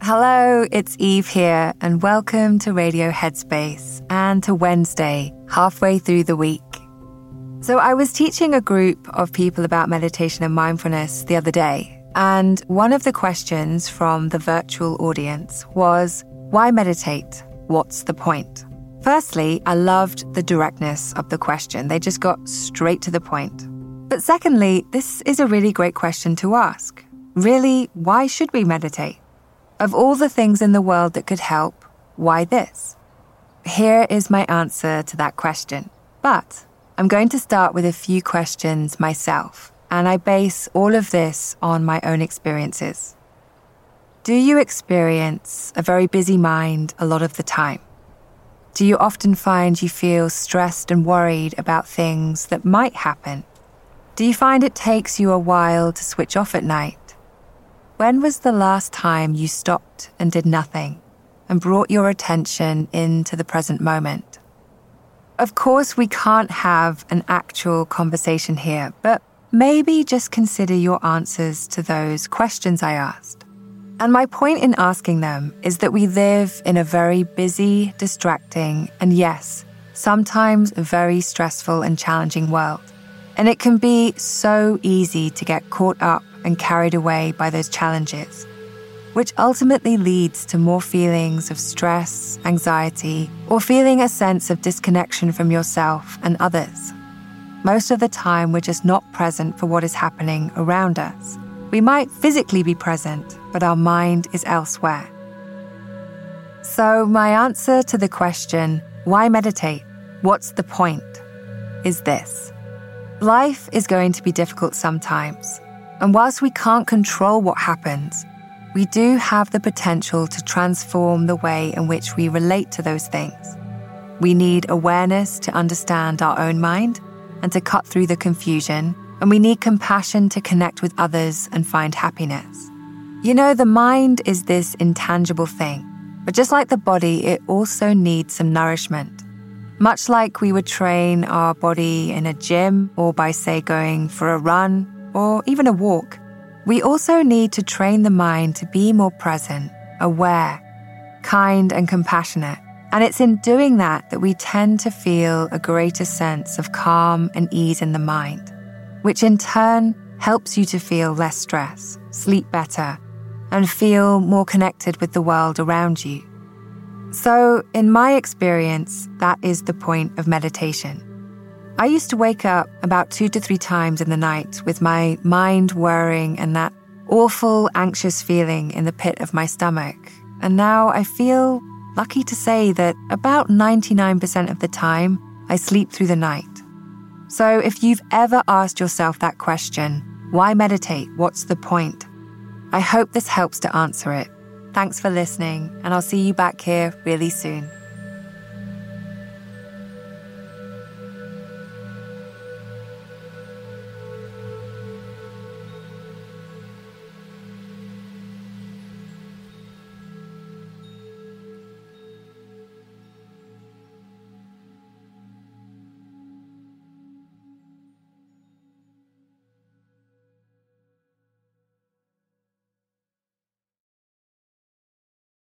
Hello, it's Eve here, and welcome to Radio Headspace and to Wednesday, halfway through the week. So, I was teaching a group of people about meditation and mindfulness the other day, and one of the questions from the virtual audience was why meditate? What's the point? Firstly, I loved the directness of the question. They just got straight to the point. But secondly, this is a really great question to ask. Really, why should we meditate? Of all the things in the world that could help, why this? Here is my answer to that question. But I'm going to start with a few questions myself, and I base all of this on my own experiences. Do you experience a very busy mind a lot of the time? Do you often find you feel stressed and worried about things that might happen? Do you find it takes you a while to switch off at night? When was the last time you stopped and did nothing and brought your attention into the present moment? Of course, we can't have an actual conversation here, but maybe just consider your answers to those questions I asked. And my point in asking them is that we live in a very busy, distracting, and yes, sometimes very stressful and challenging world. And it can be so easy to get caught up and carried away by those challenges, which ultimately leads to more feelings of stress, anxiety, or feeling a sense of disconnection from yourself and others. Most of the time, we're just not present for what is happening around us. We might physically be present, but our mind is elsewhere. So, my answer to the question, why meditate? What's the point? is this. Life is going to be difficult sometimes, and whilst we can't control what happens, we do have the potential to transform the way in which we relate to those things. We need awareness to understand our own mind and to cut through the confusion and we need compassion to connect with others and find happiness. You know, the mind is this intangible thing, but just like the body, it also needs some nourishment. Much like we would train our body in a gym or by, say, going for a run or even a walk, we also need to train the mind to be more present, aware, kind, and compassionate. And it's in doing that that we tend to feel a greater sense of calm and ease in the mind which in turn helps you to feel less stress, sleep better, and feel more connected with the world around you. So, in my experience, that is the point of meditation. I used to wake up about two to three times in the night with my mind worrying and that awful, anxious feeling in the pit of my stomach. And now I feel lucky to say that about 99% of the time, I sleep through the night. So, if you've ever asked yourself that question, why meditate? What's the point? I hope this helps to answer it. Thanks for listening, and I'll see you back here really soon.